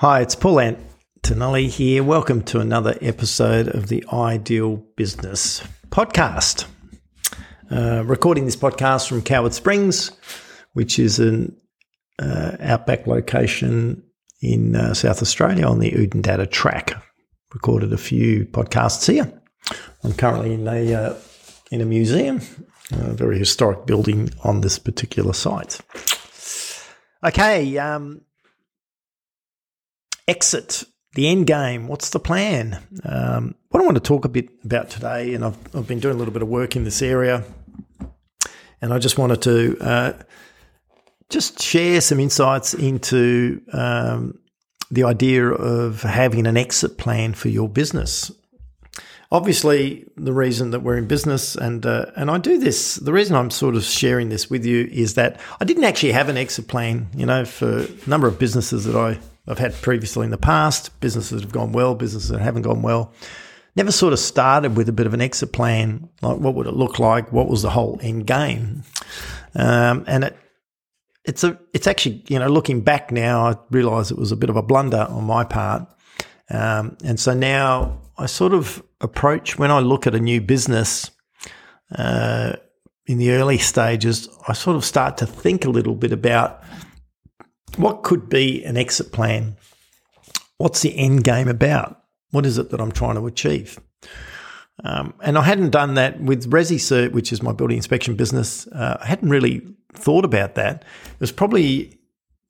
Hi, it's Paul Antonelli here. Welcome to another episode of the Ideal Business Podcast. Uh, recording this podcast from Coward Springs, which is an uh, outback location in uh, South Australia on the Oodnadatta track. Recorded a few podcasts here. I'm currently in a uh, in a museum, a very historic building on this particular site. Okay, um, exit, the end game. What's the plan? Um, what I want to talk a bit about today, and I've, I've been doing a little bit of work in this area, and I just wanted to uh, just share some insights into um, the idea of having an exit plan for your business. Obviously, the reason that we're in business, and uh, and I do this, the reason I'm sort of sharing this with you is that I didn't actually have an exit plan. You know, for a number of businesses that I I've had previously in the past, businesses that have gone well, businesses that haven't gone well. Never sort of started with a bit of an exit plan, like what would it look like? What was the whole end game? Um, and it, it's a, it's actually, you know, looking back now, I realise it was a bit of a blunder on my part. Um, and so now I sort of approach when I look at a new business, uh, in the early stages, I sort of start to think a little bit about what could be an exit plan? What's the end game about? What is it that I'm trying to achieve? Um, and I hadn't done that with ResiCert, which is my building inspection business. Uh, I hadn't really thought about that. It was probably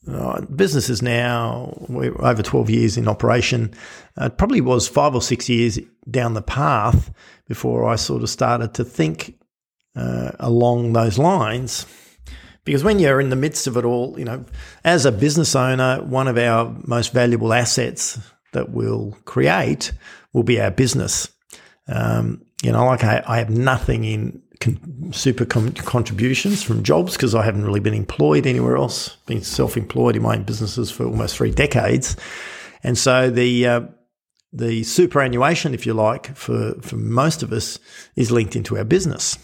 uh, business is now over 12 years in operation. Uh, it probably was five or six years down the path before I sort of started to think uh, along those lines. Because when you're in the midst of it all, you know, as a business owner, one of our most valuable assets that we'll create will be our business. Um, you know, like I, I have nothing in con- super con- contributions from jobs because I haven't really been employed anywhere else, been self employed in my own businesses for almost three decades. And so the, uh, the superannuation, if you like, for, for most of us is linked into our business.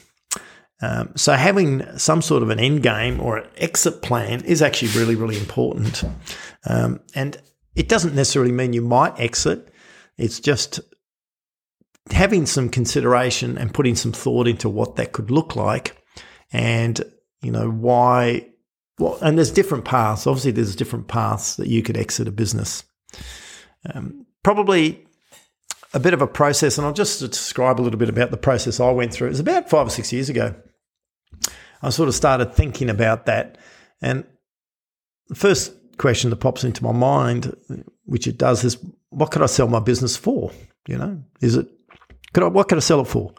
Um, so having some sort of an end game or an exit plan is actually really, really important. Um, and it doesn't necessarily mean you might exit. It's just having some consideration and putting some thought into what that could look like and, you know, why, well, and there's different paths. Obviously, there's different paths that you could exit a business. Um, probably a bit of a process, and I'll just describe a little bit about the process I went through. It was about five or six years ago. I sort of started thinking about that. And the first question that pops into my mind, which it does, is what could I sell my business for? You know, is it, could I, what could I sell it for?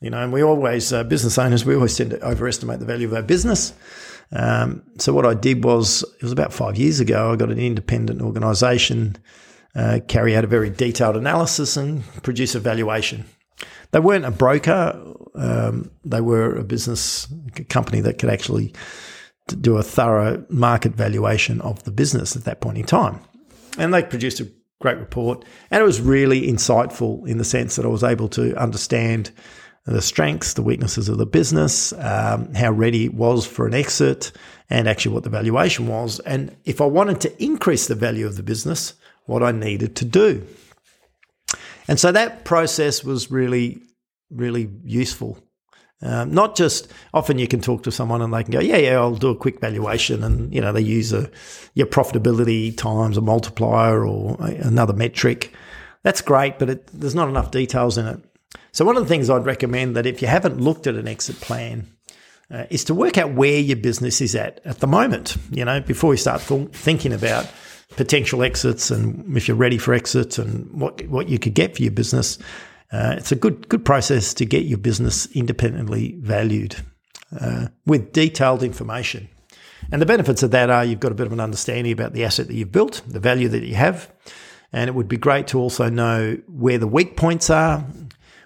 You know, and we always, uh, business owners, we always tend to overestimate the value of our business. Um, so what I did was, it was about five years ago, I got an independent organisation uh, carry out a very detailed analysis and produce a valuation. They weren't a broker. Um, they were a business a company that could actually do a thorough market valuation of the business at that point in time. And they produced a great report. And it was really insightful in the sense that I was able to understand the strengths, the weaknesses of the business, um, how ready it was for an exit, and actually what the valuation was. And if I wanted to increase the value of the business, what I needed to do. And so that process was really, really useful. Um, not just often you can talk to someone and they can go, yeah, yeah, I'll do a quick valuation, and you know they use a your profitability times a multiplier or another metric. That's great, but it, there's not enough details in it. So one of the things I'd recommend that if you haven't looked at an exit plan, uh, is to work out where your business is at at the moment. You know, before you start th- thinking about potential exits and if you're ready for exits and what what you could get for your business. Uh, it's a good good process to get your business independently valued uh, with detailed information. And the benefits of that are you've got a bit of an understanding about the asset that you've built, the value that you have, and it would be great to also know where the weak points are,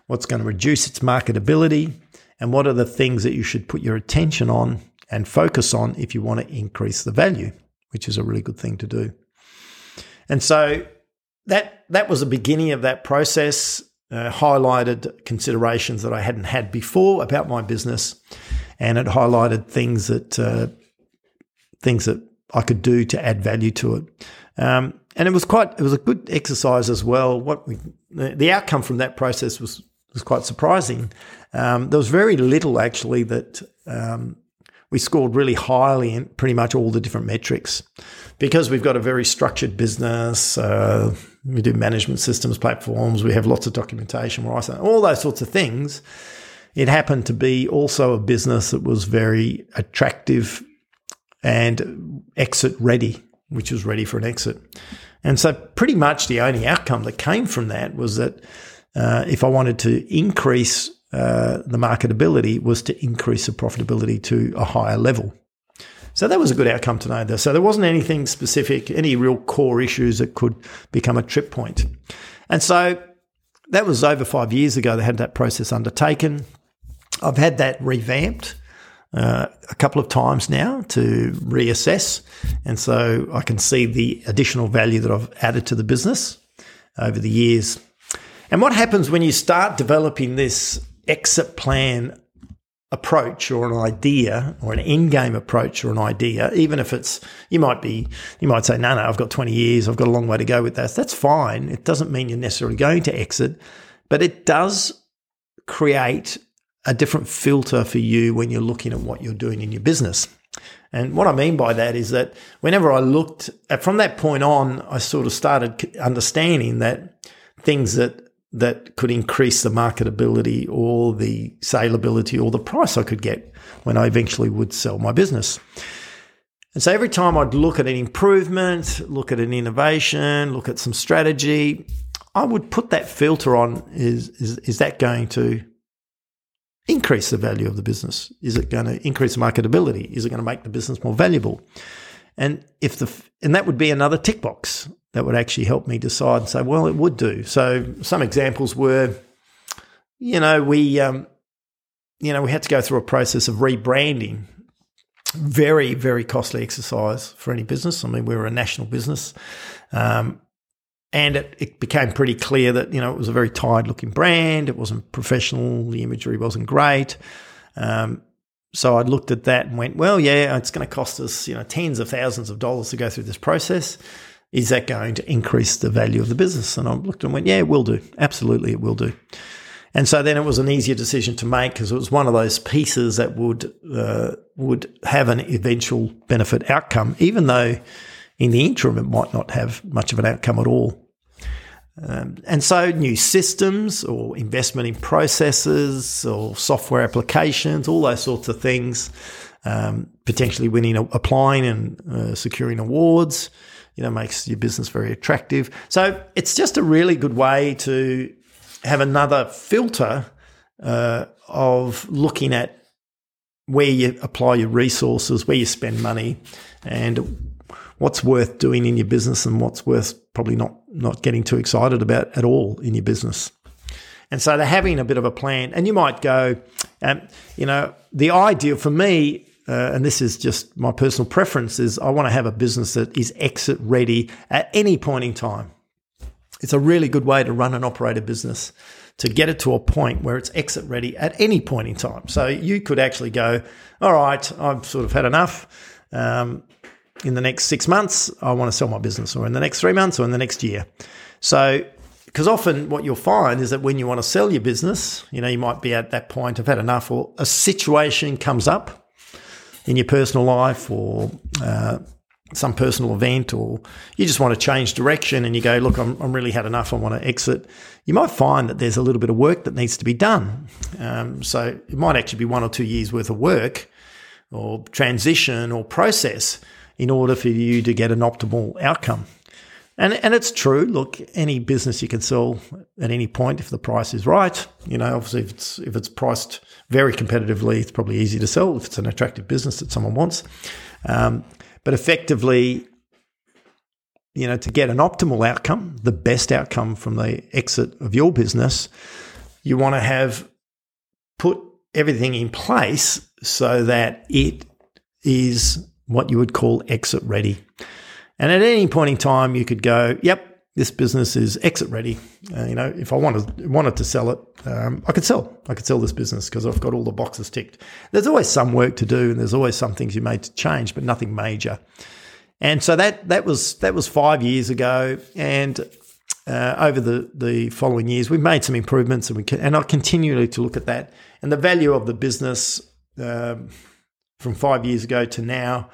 what's going to reduce its marketability, and what are the things that you should put your attention on and focus on if you want to increase the value, which is a really good thing to do. And so that that was the beginning of that process. Uh, highlighted considerations that I hadn't had before about my business, and it highlighted things that uh, things that I could do to add value to it. Um, and it was quite it was a good exercise as well. What we, the, the outcome from that process was was quite surprising. Um, there was very little actually that um, we scored really highly in pretty much all the different metrics because we've got a very structured business. Uh, we do management systems platforms. We have lots of documentation. All those sorts of things. It happened to be also a business that was very attractive and exit ready, which was ready for an exit. And so, pretty much the only outcome that came from that was that uh, if I wanted to increase uh, the marketability, was to increase the profitability to a higher level. So that was a good outcome tonight. So there wasn't anything specific, any real core issues that could become a trip point. And so that was over five years ago. They had that process undertaken. I've had that revamped uh, a couple of times now to reassess. And so I can see the additional value that I've added to the business over the years. And what happens when you start developing this exit plan approach or an idea or an end game approach or an idea, even if it's, you might be, you might say, no, no, I've got 20 years, I've got a long way to go with that. That's fine. It doesn't mean you're necessarily going to exit, but it does create a different filter for you when you're looking at what you're doing in your business. And what I mean by that is that whenever I looked at, from that point on, I sort of started understanding that things that that could increase the marketability or the saleability or the price I could get when I eventually would sell my business. And so every time I'd look at an improvement, look at an innovation, look at some strategy, I would put that filter on is, is, is that going to increase the value of the business? Is it going to increase marketability? Is it going to make the business more valuable? And if the and that would be another tick box that would actually help me decide and say, well, it would do. So some examples were, you know, we um, you know we had to go through a process of rebranding. Very very costly exercise for any business. I mean, we were a national business. Um, and it, it, became pretty clear that you know it was a very tired looking brand. It wasn't professional. The imagery wasn't great. Um, so I looked at that and went, well, yeah, it's going to cost us you know tens of thousands of dollars to go through this process. Is that going to increase the value of the business? And I looked and went, yeah, it will do. Absolutely, it will do. And so then it was an easier decision to make because it was one of those pieces that would uh, would have an eventual benefit outcome, even though in the interim, it might not have much of an outcome at all. Um, and so, new systems or investment in processes or software applications, all those sorts of things, um, potentially winning, applying and uh, securing awards, you know, makes your business very attractive. So, it's just a really good way to have another filter uh, of looking at where you apply your resources, where you spend money, and what's worth doing in your business and what's worth probably not not getting too excited about at all in your business. And so they're having a bit of a plan. And you might go, um, you know, the ideal for me, uh, and this is just my personal preference, is I want to have a business that is exit ready at any point in time. It's a really good way to run and operate a business to get it to a point where it's exit ready at any point in time. So you could actually go, all right, I've sort of had enough. Um, in the next six months, I want to sell my business, or in the next three months, or in the next year. So, because often what you'll find is that when you want to sell your business, you know, you might be at that point of had enough, or a situation comes up in your personal life, or uh, some personal event, or you just want to change direction and you go, look, I'm, I'm really had enough, I want to exit. You might find that there's a little bit of work that needs to be done. Um, so, it might actually be one or two years worth of work or transition or process in order for you to get an optimal outcome. And, and it's true. Look, any business you can sell at any point if the price is right. You know, obviously, if it's if it's priced very competitively, it's probably easy to sell if it's an attractive business that someone wants. Um, but effectively, you know, to get an optimal outcome, the best outcome from the exit of your business, you want to have put everything in place so that it is what you would call exit ready. And at any point in time, you could go, yep, this business is exit ready. Uh, you know, if I wanted wanted to sell it, um, I could sell. I could sell this business because I've got all the boxes ticked. There's always some work to do, and there's always some things you made to change, but nothing major. And so that that was that was five years ago, and uh, over the the following years, we've made some improvements, and we can, and I continue to look at that and the value of the business um, from five years ago to now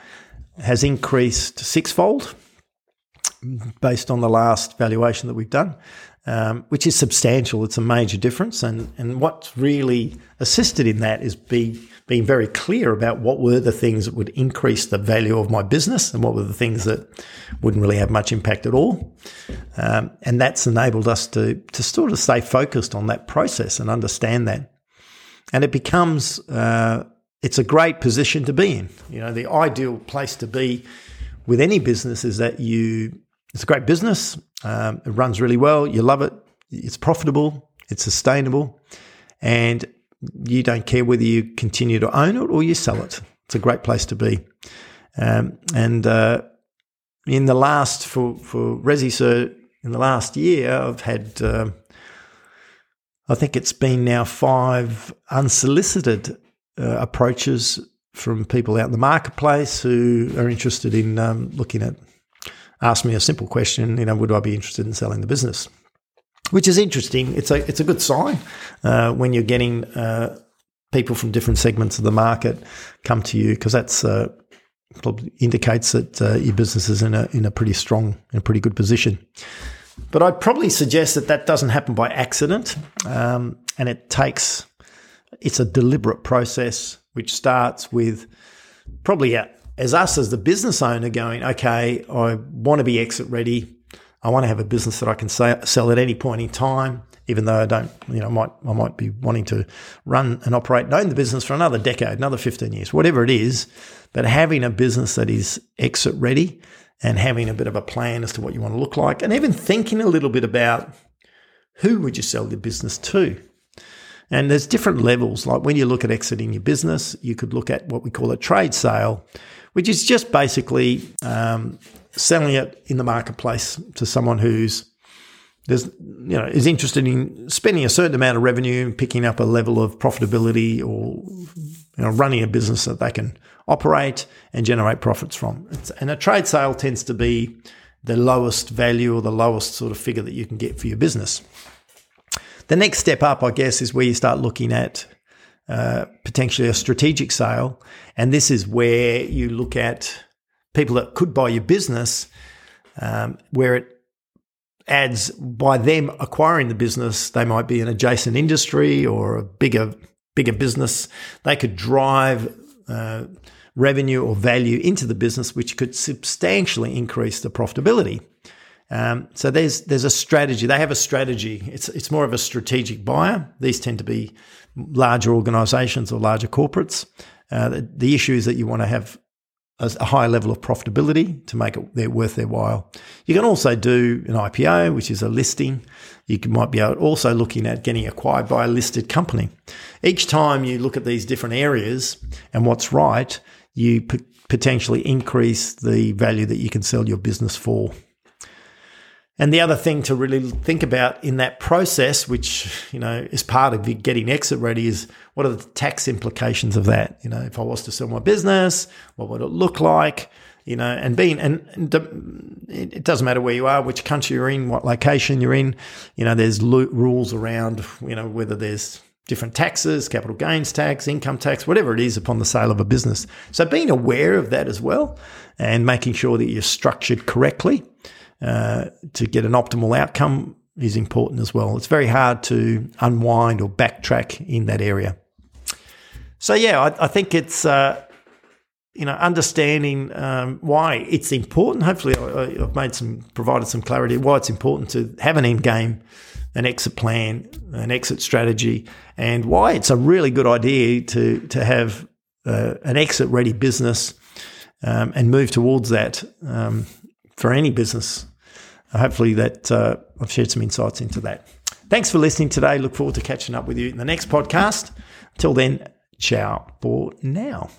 has increased sixfold based on the last valuation that we've done, um, which is substantial. It's a major difference, and and what's really assisted in that is be being very clear about what were the things that would increase the value of my business and what were the things that wouldn't really have much impact at all. Um, and that's enabled us to, to sort of stay focused on that process and understand that. And it becomes, uh, it's a great position to be in. You know, the ideal place to be with any business is that you, it's a great business. Um, it runs really well. You love it. It's profitable. It's sustainable. And you don't care whether you continue to own it or you sell it. It's a great place to be. Um, and uh, in the last for for ResiCert in the last year, I've had uh, I think it's been now five unsolicited uh, approaches from people out in the marketplace who are interested in um, looking at. Ask me a simple question, you know, would I be interested in selling the business? which is interesting. It's a it's a good sign uh, when you're getting uh, people from different segments of the market come to you because that's uh, probably indicates that uh, your business is in a in a pretty strong in a pretty good position. But I'd probably suggest that that doesn't happen by accident, um, and it takes it's a deliberate process which starts with probably as us as the business owner going, okay, I want to be exit ready. I want to have a business that I can sell at any point in time, even though I don't, you know, might I might be wanting to run and operate and own the business for another decade, another 15 years, whatever it is. But having a business that is exit ready and having a bit of a plan as to what you want to look like, and even thinking a little bit about who would you sell the business to. And there's different levels. Like when you look at exiting your business, you could look at what we call a trade sale, which is just basically um, selling it in the marketplace to someone who's there's you know is interested in spending a certain amount of revenue, picking up a level of profitability, or you know running a business that they can operate and generate profits from. It's, and a trade sale tends to be the lowest value or the lowest sort of figure that you can get for your business. The next step up, I guess, is where you start looking at uh, potentially a strategic sale, and this is where you look at people that could buy your business, um, where it adds by them acquiring the business, they might be an adjacent industry or a bigger bigger business. They could drive uh, revenue or value into the business, which could substantially increase the profitability. Um, so there's there's a strategy. They have a strategy. It's it's more of a strategic buyer. These tend to be larger organisations or larger corporates. Uh, the, the, issue is that you want to have a higher level of profitability to make it worth their while. You can also do an IPO, which is a listing. You might be also looking at getting acquired by a listed company. Each time you look at these different areas and what's right, you potentially increase the value that you can sell your business for. And the other thing to really think about in that process, which you know is part of getting exit ready, is what are the tax implications of that? You know, if I was to sell my business, what would it look like? You know, and being and, it doesn't matter where you are, which country you're in, what location you're in. You know, there's rules around you know whether there's different taxes, capital gains tax, income tax, whatever it is upon the sale of a business. So being aware of that as well, and making sure that you're structured correctly uh, to get an optimal outcome is important as well. It's very hard to unwind or backtrack in that area. So yeah, I, I think it's uh, you know understanding um, why it's important. Hopefully, I, have made some provided some clarity why it's important to have an end game, an exit plan, an exit strategy, and why it's a really good idea to to have uh, an exit ready business um, and move towards that um, for any business hopefully that uh, I've shared some insights into that. Thanks for listening today. Look forward to catching up with you in the next podcast. Until then, ciao for now.